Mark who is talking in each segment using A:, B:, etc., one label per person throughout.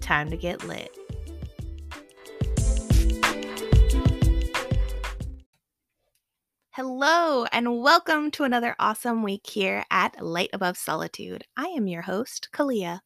A: time to get lit. Hello, and welcome to another awesome week here at Light Above Solitude. I am your host, Kalia.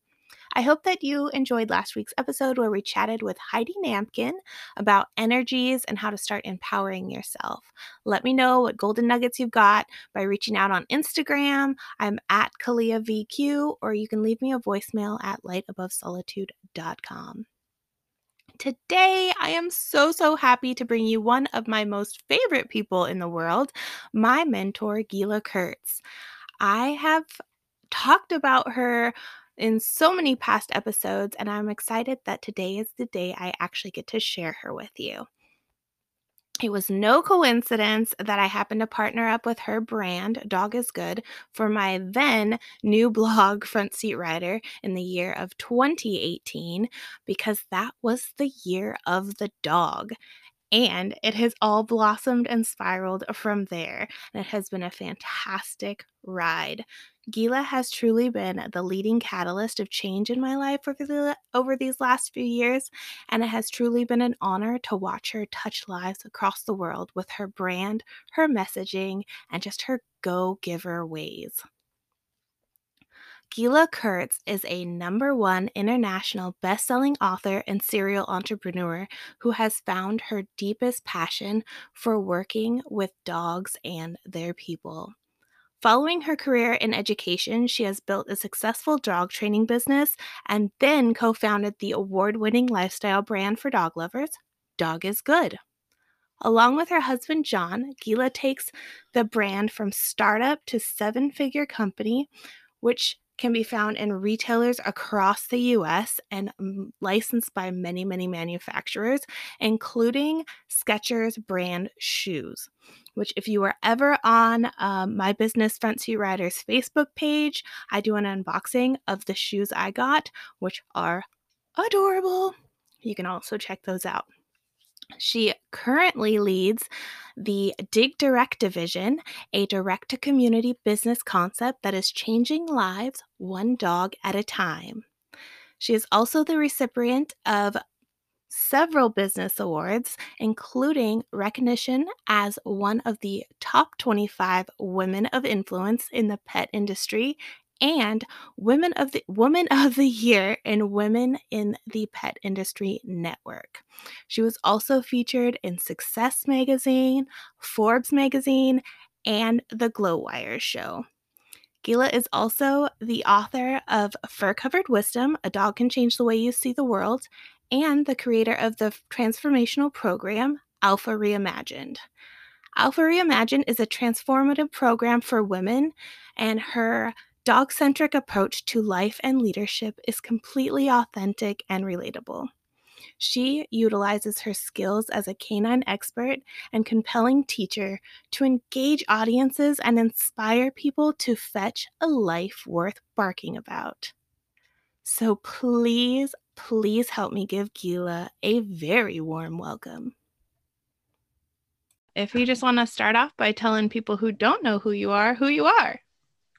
A: I hope that you enjoyed last week's episode where we chatted with Heidi Namkin about energies and how to start empowering yourself. Let me know what golden nuggets you've got by reaching out on Instagram. I'm at KaliaVQ, or you can leave me a voicemail at lightabovesolitude.com. Today, I am so, so happy to bring you one of my most favorite people in the world, my mentor, Gila Kurtz. I have talked about her in so many past episodes, and I'm excited that today is the day I actually get to share her with you. It was no coincidence that I happened to partner up with her brand, Dog is Good, for my then new blog, Front Seat Ryder, in the year of 2018, because that was the year of the dog. And it has all blossomed and spiraled from there. And it has been a fantastic ride. Gila has truly been the leading catalyst of change in my life over, the, over these last few years, and it has truly been an honor to watch her touch lives across the world with her brand, her messaging, and just her go giver ways. Gila Kurtz is a number one international best-selling author and serial entrepreneur who has found her deepest passion for working with dogs and their people. Following her career in education, she has built a successful dog training business and then co founded the award winning lifestyle brand for dog lovers, Dog is Good. Along with her husband John, Gila takes the brand from startup to seven figure company, which can be found in retailers across the US and licensed by many, many manufacturers, including Skechers brand shoes which if you are ever on um, my business seat riders facebook page i do an unboxing of the shoes i got which are adorable. You can also check those out she currently leads the Dig Direct division, a direct to community business concept that is changing lives one dog at a time. She is also the recipient of several business awards, including recognition as one of the top 25 women of influence in the pet industry and women of the woman of the year in women in the pet industry network she was also featured in success magazine forbes magazine and the glow wire show Gila is also the author of Fur Covered Wisdom A Dog Can Change the Way You See the World and the creator of the transformational program Alpha Reimagined. Alpha Reimagined is a transformative program for women, and her dog centric approach to life and leadership is completely authentic and relatable. She utilizes her skills as a canine expert and compelling teacher to engage audiences and inspire people to fetch a life worth barking about. So please, please help me give Gila a very warm welcome. If you just want to start off by telling people who don't know who you are, who you are.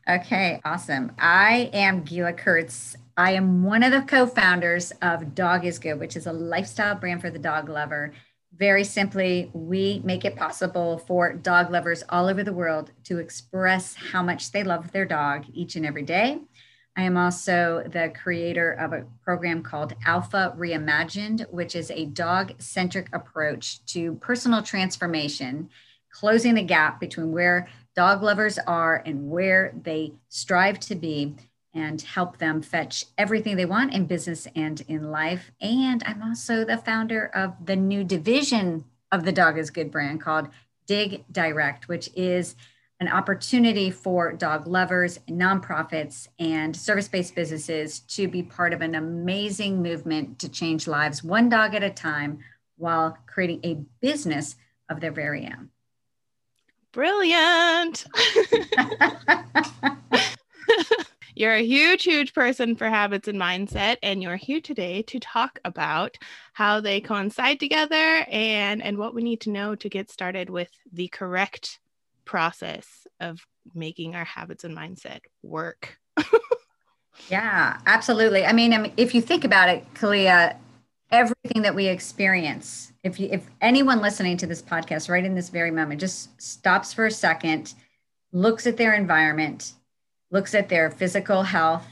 B: Okay, awesome. I am Gila Kurtz. I am one of the co founders of Dog is Good, which is a lifestyle brand for the dog lover. Very simply, we make it possible for dog lovers all over the world to express how much they love their dog each and every day I am also the creator of a program called Alpha Reimagined, which is a dog centric approach to personal transformation, closing the gap between where dog lovers are and where they strive to be and help them fetch everything they want in business and in life. And I'm also the founder of the new division of the Dog is Good brand called Dig Direct, which is an opportunity for dog lovers, nonprofits, and service based businesses to be part of an amazing movement to change lives one dog at a time while creating a business of their very own.
A: Brilliant. You're a huge, huge person for habits and mindset, and you're here today to talk about how they coincide together and and what we need to know to get started with the correct process of making our habits and mindset work.
B: yeah, absolutely. I mean, if you think about it, Kalia, everything that we experience, if you if anyone listening to this podcast right in this very moment just stops for a second, looks at their environment looks at their physical health,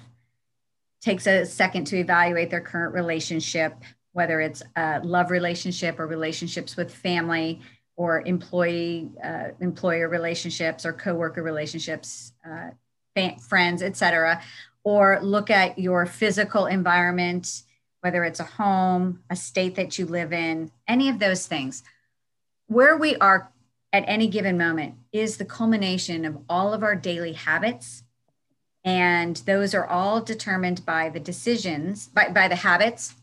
B: takes a second to evaluate their current relationship, whether it's a love relationship or relationships with family or employee uh, employer relationships or coworker relationships, uh, friends, etc. Or look at your physical environment, whether it's a home, a state that you live in, any of those things. Where we are at any given moment is the culmination of all of our daily habits and those are all determined by the decisions, by, by the habits,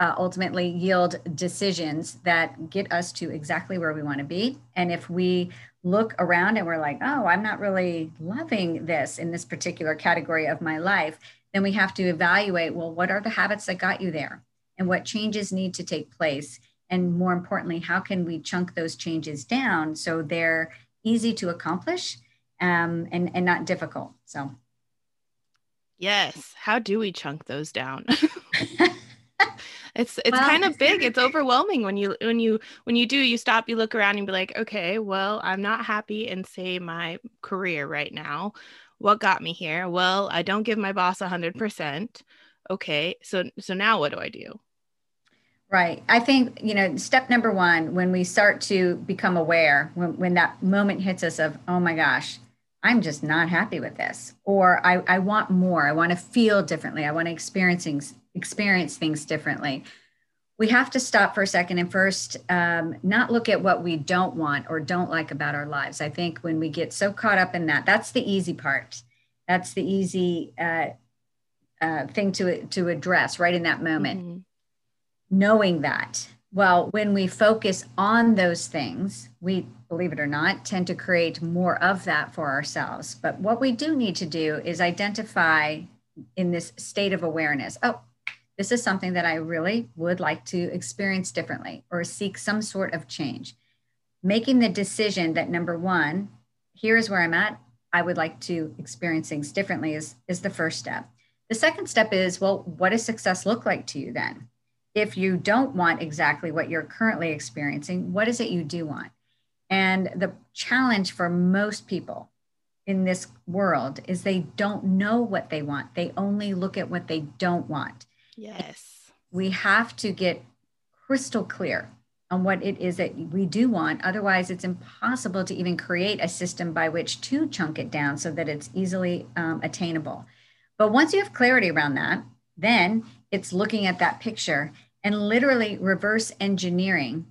B: uh, ultimately yield decisions that get us to exactly where we want to be. And if we look around and we're like, oh, I'm not really loving this in this particular category of my life, then we have to evaluate well, what are the habits that got you there? And what changes need to take place? And more importantly, how can we chunk those changes down so they're easy to accomplish um, and, and not difficult? So
A: Yes. How do we chunk those down? it's it's well, kind of big. It's overwhelming when you when you when you do you stop, you look around and be like, okay, well, I'm not happy in say my career right now. What got me here? Well, I don't give my boss a hundred percent. Okay, so so now what do I do?
B: Right. I think, you know, step number one, when we start to become aware, when, when that moment hits us of, oh my gosh, I'm just not happy with this, or I, I want more. I want to feel differently. I want to experience things, experience things differently. We have to stop for a second and first um, not look at what we don't want or don't like about our lives. I think when we get so caught up in that, that's the easy part. That's the easy uh, uh, thing to to address right in that moment. Mm-hmm. Knowing that well, when we focus on those things, we, believe it or not, tend to create more of that for ourselves. But what we do need to do is identify in this state of awareness oh, this is something that I really would like to experience differently or seek some sort of change. Making the decision that number one, here is where I'm at. I would like to experience things differently is, is the first step. The second step is, well, what does success look like to you then? if you don't want exactly what you're currently experiencing, what is it you do want? And the challenge for most people in this world is they don't know what they want. They only look at what they don't want.
A: Yes.
B: We have to get crystal clear on what it is that we do want. Otherwise, it's impossible to even create a system by which to chunk it down so that it's easily um, attainable. But once you have clarity around that, then it's looking at that picture and literally reverse engineering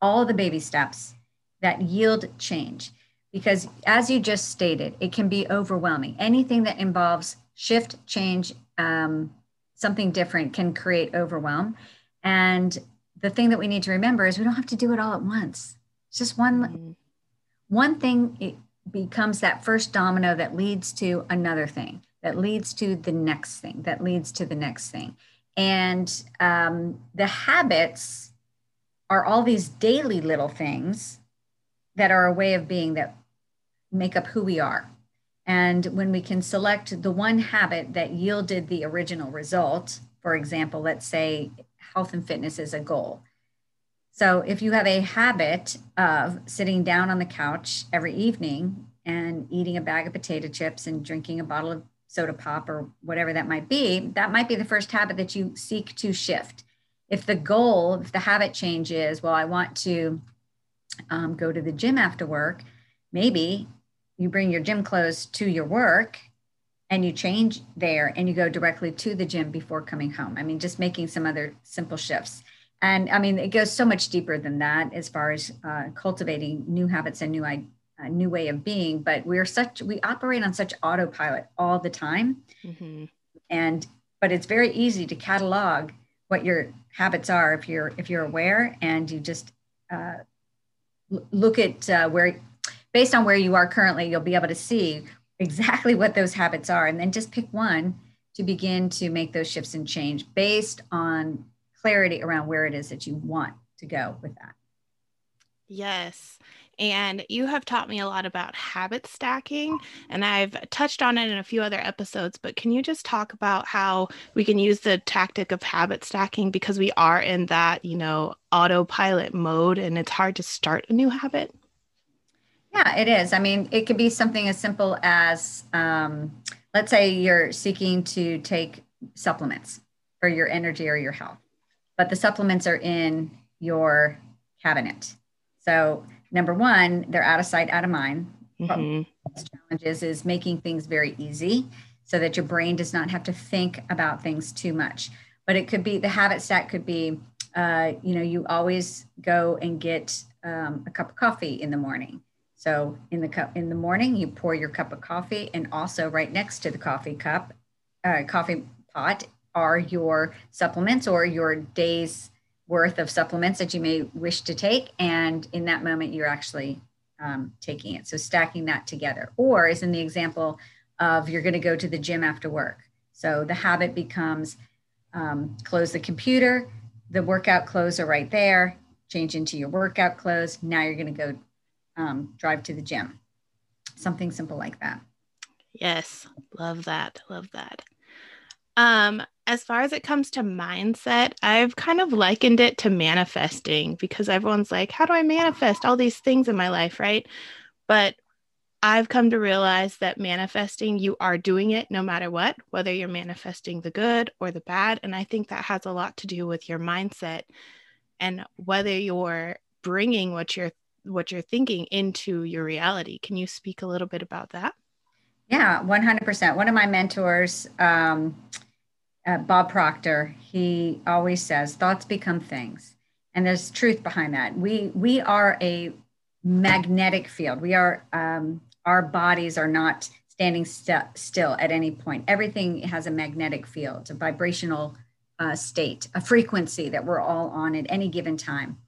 B: all the baby steps that yield change. Because as you just stated, it can be overwhelming. Anything that involves shift, change, um, something different can create overwhelm. And the thing that we need to remember is we don't have to do it all at once. It's just one mm-hmm. one thing it becomes that first domino that leads to another thing, that leads to the next thing, that leads to the next thing. And um, the habits are all these daily little things that are a way of being that make up who we are. And when we can select the one habit that yielded the original result, for example, let's say health and fitness is a goal. So if you have a habit of sitting down on the couch every evening and eating a bag of potato chips and drinking a bottle of soda pop or whatever that might be, that might be the first habit that you seek to shift. If the goal, if the habit change is, well, I want to um, go to the gym after work, maybe you bring your gym clothes to your work and you change there and you go directly to the gym before coming home. I mean, just making some other simple shifts. And I mean, it goes so much deeper than that as far as uh, cultivating new habits and new, a new way of being. But we're such, we operate on such autopilot all the time. Mm-hmm. And, but it's very easy to catalog what your habits are if you're, if you're aware and you just uh, look at uh, where, based on where you are currently, you'll be able to see exactly what those habits are and then just pick one to begin to make those shifts and change based on clarity around where it is that you want to go with that.
A: Yes. And you have taught me a lot about habit stacking, and I've touched on it in a few other episodes. But can you just talk about how we can use the tactic of habit stacking because we are in that, you know, autopilot mode and it's hard to start a new habit?
B: Yeah, it is. I mean, it could be something as simple as um, let's say you're seeking to take supplements for your energy or your health, but the supplements are in your cabinet. So, number one, they're out of sight, out of mind. Mm-hmm. Challenges is making things very easy so that your brain does not have to think about things too much. But it could be the habit stack could be, uh, you know, you always go and get um, a cup of coffee in the morning so in the cup in the morning, you pour your cup of coffee, and also right next to the coffee cup, uh, coffee pot, are your supplements or your day's worth of supplements that you may wish to take. And in that moment, you're actually um, taking it. So stacking that together, or is in the example of you're going to go to the gym after work. So the habit becomes um, close the computer, the workout clothes are right there, change into your workout clothes. Now you're going to go um, drive to the gym. Something simple like that.
A: Yes, love that. Love that. Um, as far as it comes to mindset, I've kind of likened it to manifesting because everyone's like, how do I manifest all these things in my life, right? But I've come to realize that manifesting, you are doing it no matter what, whether you're manifesting the good or the bad. And I think that has a lot to do with your mindset and whether you're bringing what you're what you're thinking into your reality. Can you speak a little bit about that?
B: Yeah, 100%. One of my mentors, um, uh, Bob Proctor, he always says thoughts become things. And there's truth behind that. We, we are a magnetic field. We are, um, our bodies are not standing st- still at any point. Everything has a magnetic field, a vibrational uh, state, a frequency that we're all on at any given time.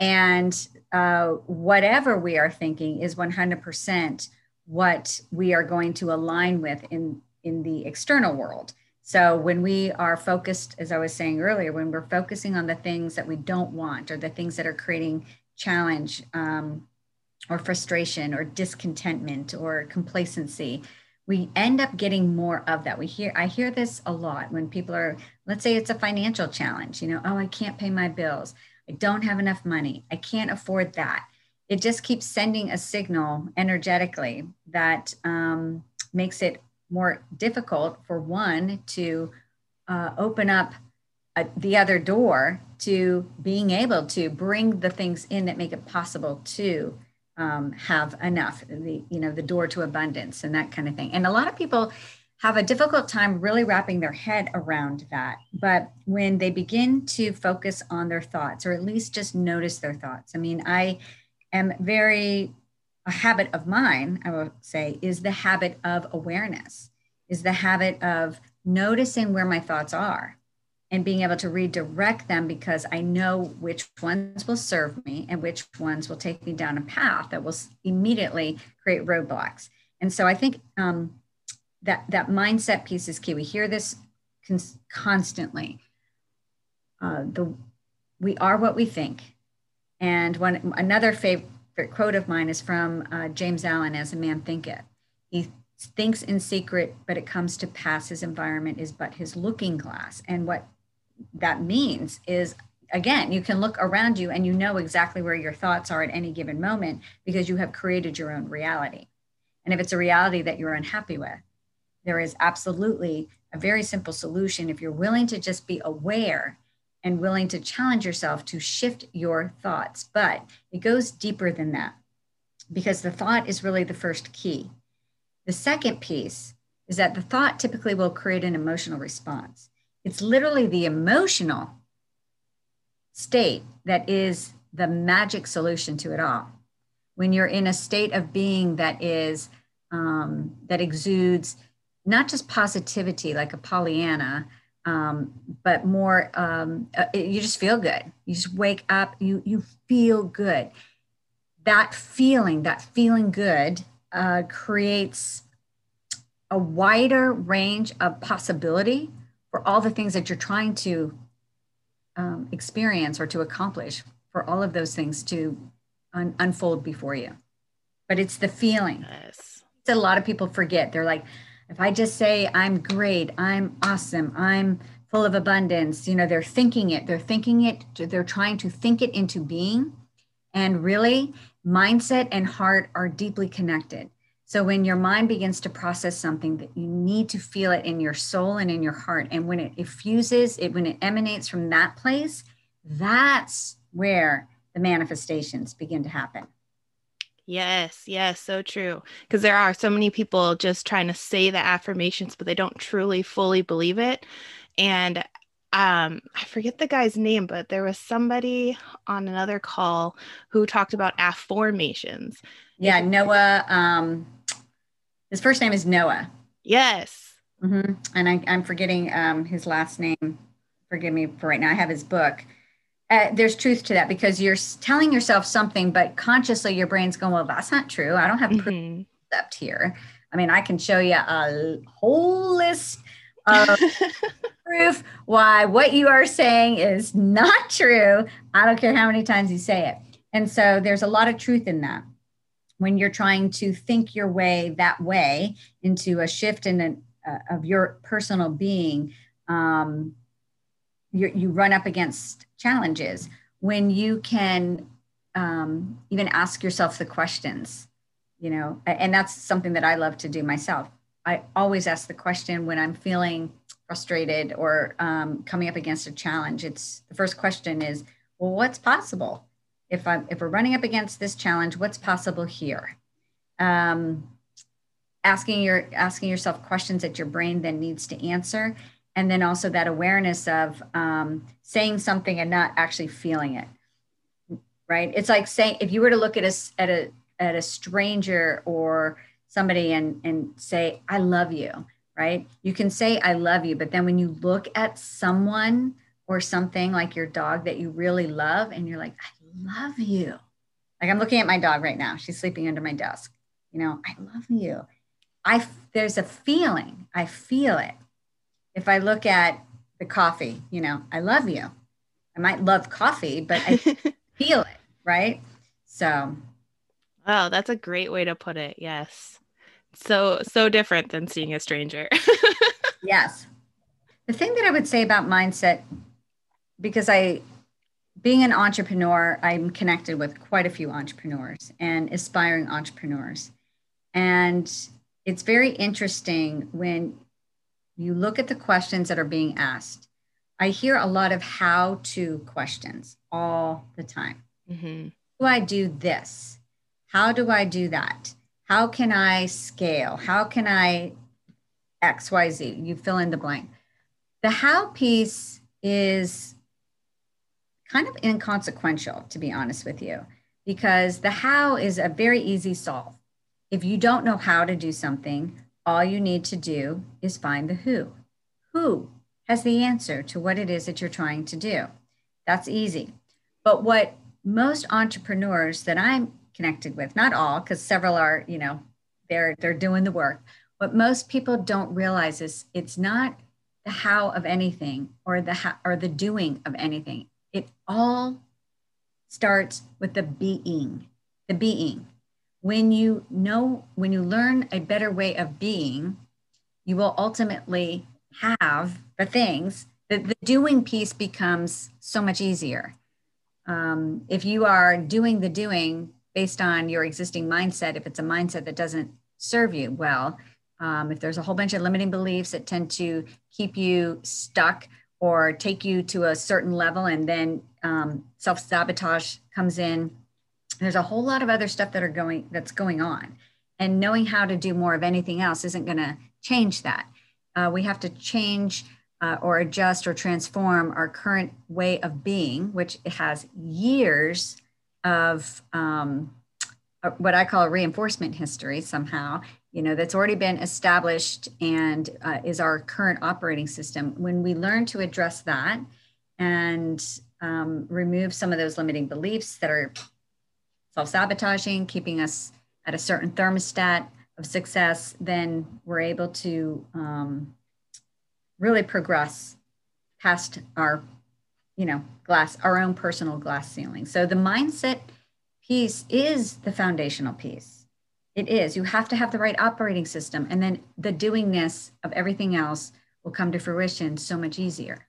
B: And uh, whatever we are thinking is 100% what we are going to align with in, in the external world. So when we are focused, as I was saying earlier, when we're focusing on the things that we don't want or the things that are creating challenge um, or frustration or discontentment or complacency, we end up getting more of that. We hear I hear this a lot when people are, let's say it's a financial challenge, you know, oh, I can't pay my bills. I don't have enough money. I can't afford that. It just keeps sending a signal energetically that um, makes it more difficult for one to uh, open up a, the other door to being able to bring the things in that make it possible to um, have enough the you know the door to abundance and that kind of thing and a lot of people have a difficult time really wrapping their head around that. But when they begin to focus on their thoughts, or at least just notice their thoughts, I mean, I am very, a habit of mine, I will say, is the habit of awareness, is the habit of noticing where my thoughts are and being able to redirect them because I know which ones will serve me and which ones will take me down a path that will immediately create roadblocks. And so I think um, that that mindset piece is key. We hear this cons- constantly. Uh, the we are what we think, and one another favorite quote of mine is from uh, James Allen, "As a man thinketh." He thinks in secret, but it comes to pass. His environment is but his looking glass, and what that means is again, you can look around you and you know exactly where your thoughts are at any given moment because you have created your own reality. And if it's a reality that you're unhappy with, there is absolutely a very simple solution if you're willing to just be aware and willing to challenge yourself to shift your thoughts. But it goes deeper than that because the thought is really the first key. The second piece is that the thought typically will create an emotional response. It's literally the emotional state that is the magic solution to it all. When you're in a state of being that is, um, that exudes not just positivity like a Pollyanna, um, but more, um, uh, you just feel good. You just wake up, you, you feel good. That feeling, that feeling good uh, creates a wider range of possibility for all the things that you're trying to um, experience or to accomplish for all of those things to un- unfold before you. But it's the feeling. Yes. That a lot of people forget. They're like, if I just say I'm great, I'm awesome, I'm full of abundance, you know, they're thinking it, they're thinking it, they're trying to think it into being. And really, mindset and heart are deeply connected. So when your mind begins to process something that you need to feel it in your soul and in your heart. And when it effuses, it when it emanates from that place, that's where the manifestations begin to happen.
A: Yes, yes, so true. Because there are so many people just trying to say the affirmations, but they don't truly fully believe it. And um, I forget the guy's name, but there was somebody on another call who talked about affirmations.
B: Yeah, Noah. Um, his first name is Noah.
A: Yes.
B: Mm-hmm. And I, am forgetting um, his last name. Forgive me for right now. I have his book. Uh, there's truth to that because you're telling yourself something, but consciously your brain's going, well, that's not true. I don't have mm-hmm. proof here. I mean, I can show you a whole list of proof why what you are saying is not true. I don't care how many times you say it. And so there's a lot of truth in that when you're trying to think your way that way into a shift in an, uh, of your personal being, um, you run up against challenges. When you can um, even ask yourself the questions, you know, and that's something that I love to do myself. I always ask the question when I'm feeling frustrated or um, coming up against a challenge. It's the first question is, well, what's possible? if I'm if we're running up against this challenge, what's possible here? Um, asking your asking yourself questions that your brain then needs to answer, and then also that awareness of um, saying something and not actually feeling it. Right? It's like saying if you were to look at a at a at a stranger or somebody and and say I love you, right? You can say I love you, but then when you look at someone or something like your dog that you really love and you're like I love you. Like I'm looking at my dog right now. She's sleeping under my desk. You know, I love you. I there's a feeling. I feel it. If I look at the coffee, you know, I love you. I might love coffee, but I feel it, right? So,
A: wow, that's a great way to put it. Yes. So so different than seeing a stranger.
B: yes. The thing that I would say about mindset because I being an entrepreneur, I'm connected with quite a few entrepreneurs and aspiring entrepreneurs. And it's very interesting when you look at the questions that are being asked. I hear a lot of how to questions all the time. Mm-hmm. Do I do this? How do I do that? How can I scale? How can I XYZ? You fill in the blank. The how piece is kind of inconsequential, to be honest with you, because the how is a very easy solve. If you don't know how to do something, all you need to do is find the who. Who has the answer to what it is that you're trying to do? That's easy. But what most entrepreneurs that I'm connected with, not all, because several are, you know, they're they're doing the work. What most people don't realize is it's not the how of anything or the how, or the doing of anything. It all starts with the being, the being. When you know, when you learn a better way of being, you will ultimately have the things that the doing piece becomes so much easier. Um, if you are doing the doing based on your existing mindset, if it's a mindset that doesn't serve you well, um, if there's a whole bunch of limiting beliefs that tend to keep you stuck or take you to a certain level and then um, self-sabotage comes in there's a whole lot of other stuff that are going that's going on. And knowing how to do more of anything else isn't going to change that. Uh, we have to change uh, or adjust or transform our current way of being which has years of um, uh, what i call a reinforcement history somehow you know that's already been established and uh, is our current operating system. When we learn to address that and um, remove some of those limiting beliefs that are self-sabotaging keeping us at a certain thermostat of success then we're able to um, really progress past our you know glass our own personal glass ceiling so the mindset piece is the foundational piece it is. You have to have the right operating system, and then the doingness of everything else will come to fruition so much easier.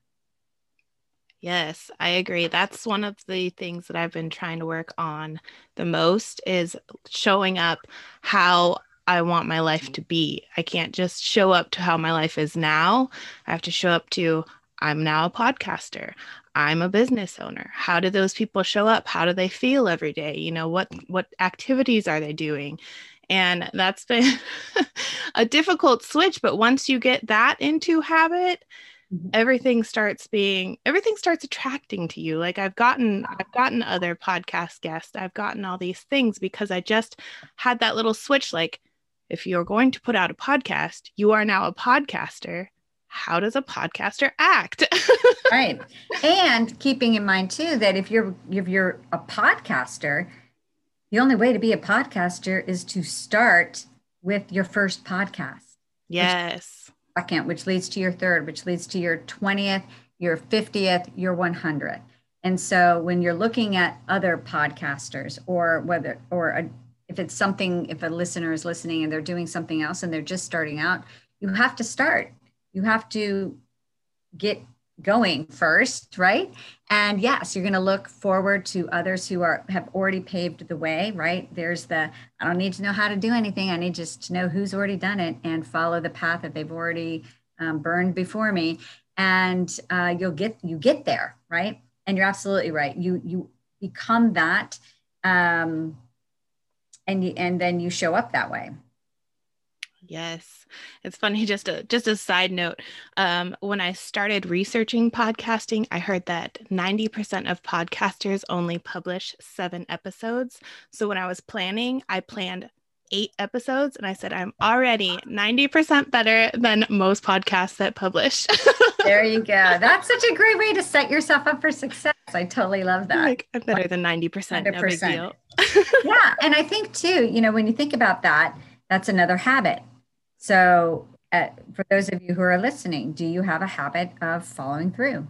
A: Yes, I agree. That's one of the things that I've been trying to work on the most is showing up how I want my life mm-hmm. to be. I can't just show up to how my life is now. I have to show up to I'm now a podcaster. I'm a business owner. How do those people show up? How do they feel every day? You know, what mm. what activities are they doing? And that's been a difficult switch. But once you get that into habit, mm-hmm. everything starts being everything starts attracting to you like i've gotten i've gotten other podcast guests i've gotten all these things because i just had that little switch like if you're going to put out a podcast you are now a podcaster how does a podcaster act
B: right and keeping in mind too that if you're if you're a podcaster the only way to be a podcaster is to start with your first podcast.
A: Yes.
B: Second, which leads to your third, which leads to your 20th, your 50th, your 100th. And so when you're looking at other podcasters or whether, or a, if it's something, if a listener is listening and they're doing something else and they're just starting out, you have to start. You have to get going first, right? And yes, you're going to look forward to others who are have already paved the way, right? There's the I don't need to know how to do anything. I need just to know who's already done it and follow the path that they've already um, burned before me, and uh, you'll get you get there, right? And you're absolutely right. You you become that, um, and you, and then you show up that way.
A: Yes. It's funny just a just a side note. Um, when I started researching podcasting, I heard that 90% of podcasters only publish 7 episodes. So when I was planning, I planned 8 episodes and I said I'm already 90% better than most podcasts that publish.
B: there you go. That's such a great way to set yourself up for success. I totally love that.
A: Like, I'm better than 90%. 100%. No big deal.
B: yeah, and I think too, you know, when you think about that, that's another habit so, uh, for those of you who are listening, do you have a habit of following through?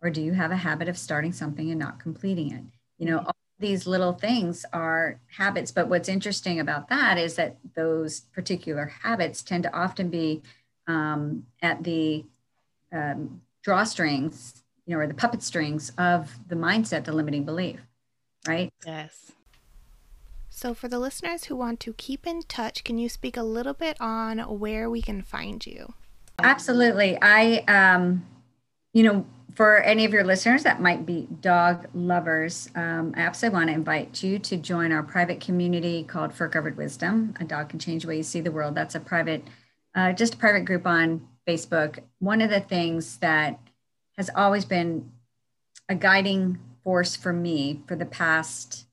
B: Or do you have a habit of starting something and not completing it? You know, all these little things are habits, but what's interesting about that is that those particular habits tend to often be um, at the um, drawstrings, you know, or the puppet strings of the mindset, the limiting belief, right?
A: Yes. So, for the listeners who want to keep in touch, can you speak a little bit on where we can find you?
B: Absolutely. I, um, you know, for any of your listeners that might be dog lovers, um, I absolutely want to invite you to join our private community called Fur Covered Wisdom. A dog can change the way you see the world. That's a private, uh, just a private group on Facebook. One of the things that has always been a guiding force for me for the past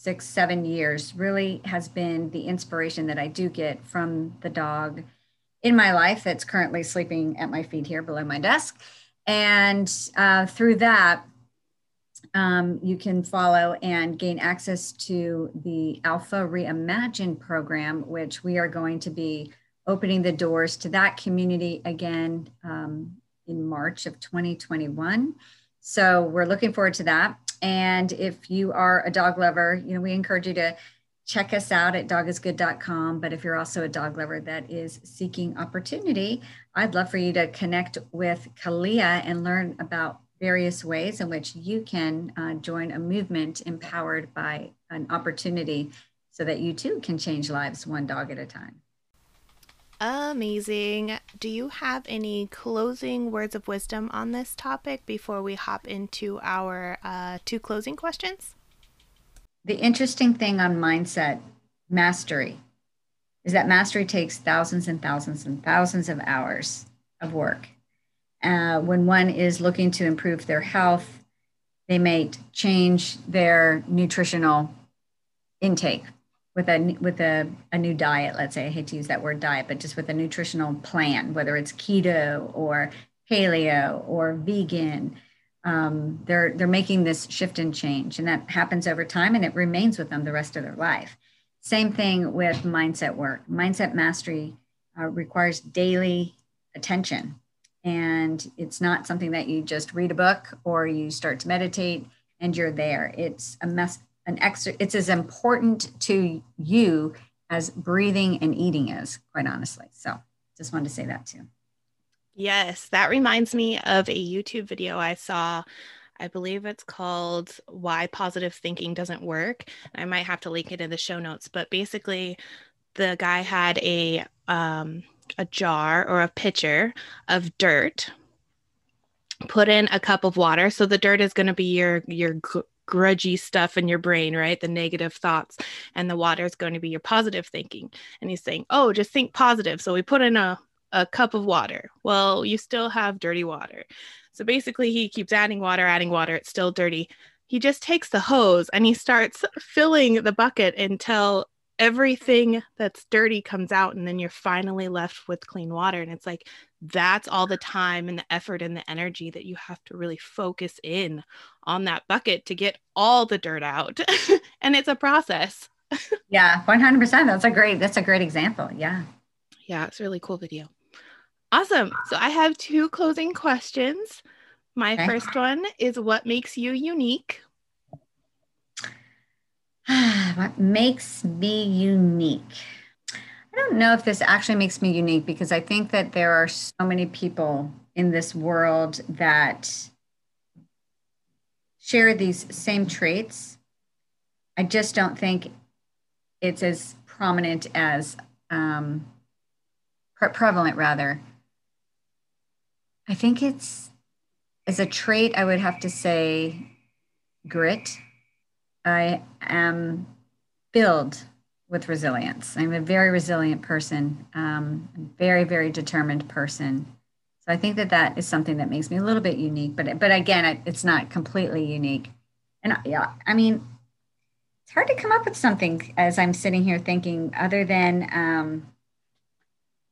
B: six, seven years really has been the inspiration that I do get from the dog in my life that's currently sleeping at my feet here below my desk. And uh, through that, um, you can follow and gain access to the Alpha Reimagine program, which we are going to be opening the doors to that community again um, in March of 2021. So we're looking forward to that. And if you are a dog lover, you know, we encourage you to check us out at dogisgood.com. But if you're also a dog lover that is seeking opportunity, I'd love for you to connect with Kalia and learn about various ways in which you can uh, join a movement empowered by an opportunity so that you too can change lives one dog at a time.
A: Amazing. Do you have any closing words of wisdom on this topic before we hop into our uh, two closing questions?
B: The interesting thing on mindset mastery is that mastery takes thousands and thousands and thousands of hours of work. Uh, when one is looking to improve their health, they may change their nutritional intake with a with a, a new diet let's say i hate to use that word diet but just with a nutritional plan whether it's keto or paleo or vegan um, they're they're making this shift and change and that happens over time and it remains with them the rest of their life. Same thing with mindset work. Mindset mastery uh, requires daily attention and it's not something that you just read a book or you start to meditate and you're there. It's a mess an extra it's as important to you as breathing and eating is quite honestly. So just wanted to say that too.
A: Yes that reminds me of a youtube video i saw. I believe it's called why positive thinking doesn't work. I might have to link it in the show notes but basically the guy had a um, a jar or a pitcher of dirt put in a cup of water. So the dirt is going to be your your grudgy stuff in your brain, right? The negative thoughts. And the water is going to be your positive thinking. And he's saying, oh, just think positive. So we put in a, a cup of water. Well, you still have dirty water. So basically, he keeps adding water, adding water. It's still dirty. He just takes the hose and he starts filling the bucket until everything that's dirty comes out. And then you're finally left with clean water. And it's like, that's all the time and the effort and the energy that you have to really focus in on that bucket to get all the dirt out. and it's a process.
B: yeah, 100%. That's a great that's a great example. Yeah.
A: Yeah, it's a really cool video. Awesome. So I have two closing questions. My okay. first one is what makes you unique?
B: what makes me unique? I don't know if this actually makes me unique because I think that there are so many people in this world that share these same traits. I just don't think it's as prominent as um, pre- prevalent, rather. I think it's as a trait, I would have to say grit. I am filled with resilience. I'm a very resilient person, um, very, very determined person. So I think that that is something that makes me a little bit unique, but but again, it's not completely unique. And yeah, I mean, it's hard to come up with something as I'm sitting here thinking other than um,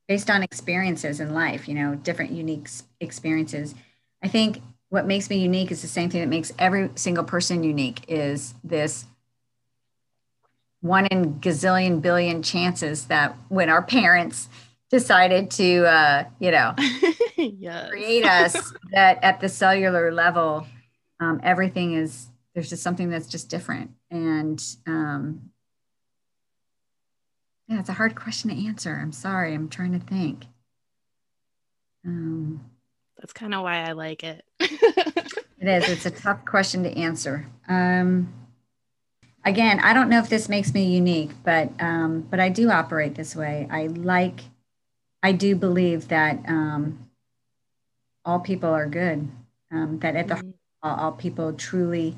B: based on experiences in life, you know, different unique experiences. I think what makes me unique is the same thing that makes every single person unique is this one in gazillion billion chances that when our parents decided to uh, you know yes. create us that at the cellular level um, everything is there's just something that's just different. And um, yeah it's a hard question to answer. I'm sorry. I'm trying to think.
A: Um, that's kind of why i like it.
B: It is. It's a tough question to answer. Um, again, I don't know if this makes me unique, but um, but I do operate this way. I like, I do believe that um, all people are good. Um, that at the mm-hmm. all, all people truly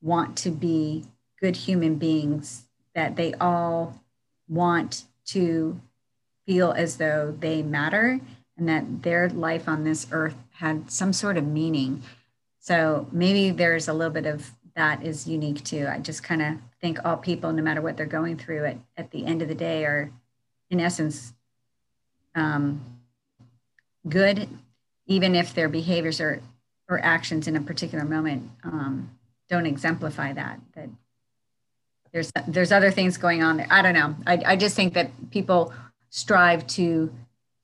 B: want to be good human beings. That they all want to feel as though they matter and that their life on this earth had some sort of meaning. So maybe there's a little bit of that is unique too. I just kind of think all people, no matter what they're going through, at, at the end of the day, are in essence um, good, even if their behaviors or or actions in a particular moment um, don't exemplify that. That there's there's other things going on there. I don't know. I, I just think that people strive to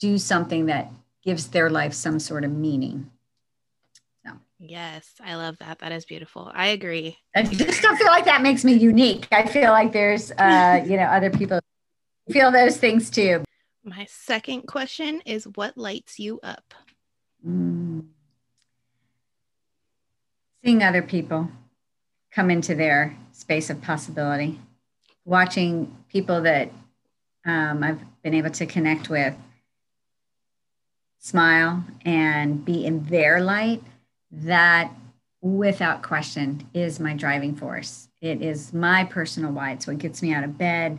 B: do something that gives their life some sort of meaning.
A: Yes, I love that. That is beautiful. I agree.
B: I just don't feel like that makes me unique. I feel like there's, uh, you know, other people feel those things too.
A: My second question is what lights you up?
B: Mm. Seeing other people come into their space of possibility, watching people that um, I've been able to connect with smile, and be in their light, that without question is my driving force. It is my personal why. It's what gets me out of bed.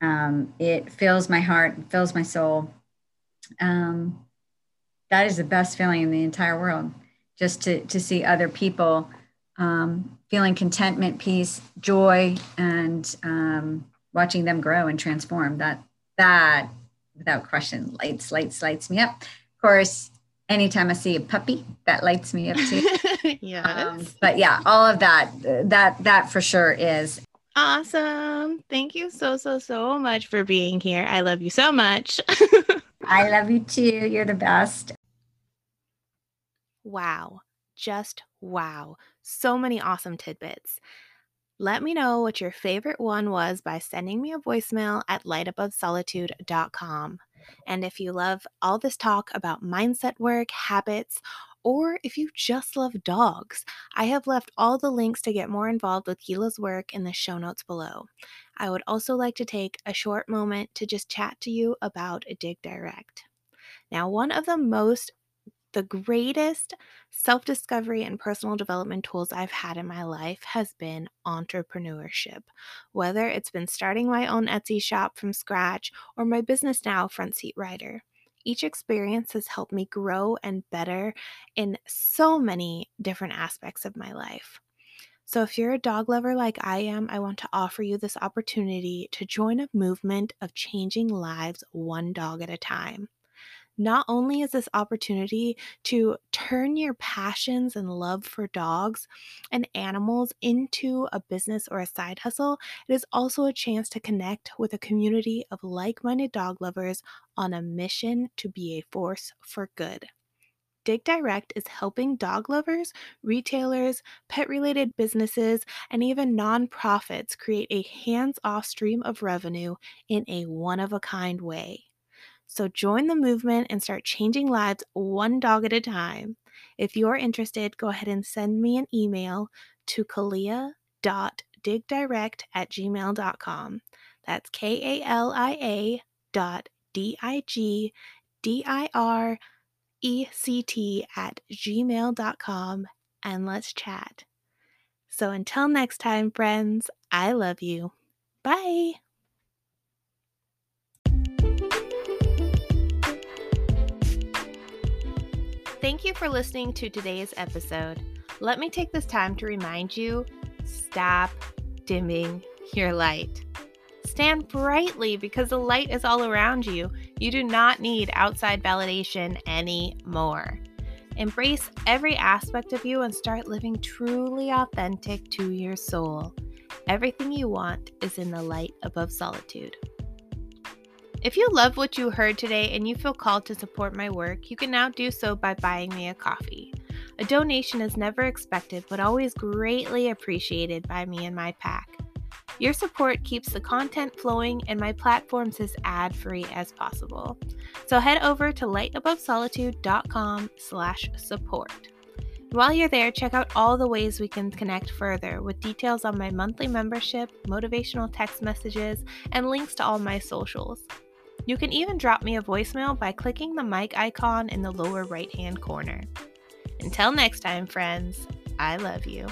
B: Um, it fills my heart, fills my soul. Um, that is the best feeling in the entire world. Just to to see other people um, feeling contentment, peace, joy, and um, watching them grow and transform. That that without question lights lights lights me up. Of course, anytime I see a puppy, that lights me up too.
A: yes. Um,
B: but yeah, all of that, that, that for sure is
A: awesome. Thank you so, so, so much for being here. I love you so much.
B: I love you too. You're the best.
A: Wow. Just wow. So many awesome tidbits. Let me know what your favorite one was by sending me a voicemail at lightabovesolitude.com. And if you love all this talk about mindset work, habits, or if you just love dogs, I have left all the links to get more involved with Gila's work in the show notes below. I would also like to take a short moment to just chat to you about Dig Direct. Now, one of the most the greatest self discovery and personal development tools I've had in my life has been entrepreneurship. Whether it's been starting my own Etsy shop from scratch or my business now, Front Seat Ryder. Each experience has helped me grow and better in so many different aspects of my life. So, if you're a dog lover like I am, I want to offer you this opportunity to join a movement of changing lives one dog at a time not only is this opportunity to turn your passions and love for dogs and animals into a business or a side hustle, it is also a chance to connect with a community of like minded dog lovers on a mission to be a force for good. Dig Direct is helping dog lovers, retailers, pet related businesses, and even nonprofits create a hands off stream of revenue in a one of a kind way. So join the movement and start changing lives one dog at a time. If you're interested, go ahead and send me an email to kalia.digdirect at gmail.com. That's K A L I A dot D I G D I R E C T at gmail.com and let's chat. So until next time, friends, I love you. Bye. Thank you for listening to today's episode. Let me take this time to remind you stop dimming your light. Stand brightly because the light is all around you. You do not need outside validation anymore. Embrace every aspect of you and start living truly authentic to your soul. Everything you want is in the light above solitude. If you love what you heard today and you feel called to support my work, you can now do so by buying me a coffee. A donation is never expected but always greatly appreciated by me and my pack. Your support keeps the content flowing and my platforms as ad-free as possible. So head over to lightabovesolitude.com slash support. While you're there, check out all the ways we can connect further with details on my monthly membership, motivational text messages, and links to all my socials. You can even drop me a voicemail by clicking the mic icon in the lower right hand corner. Until next time, friends, I love you.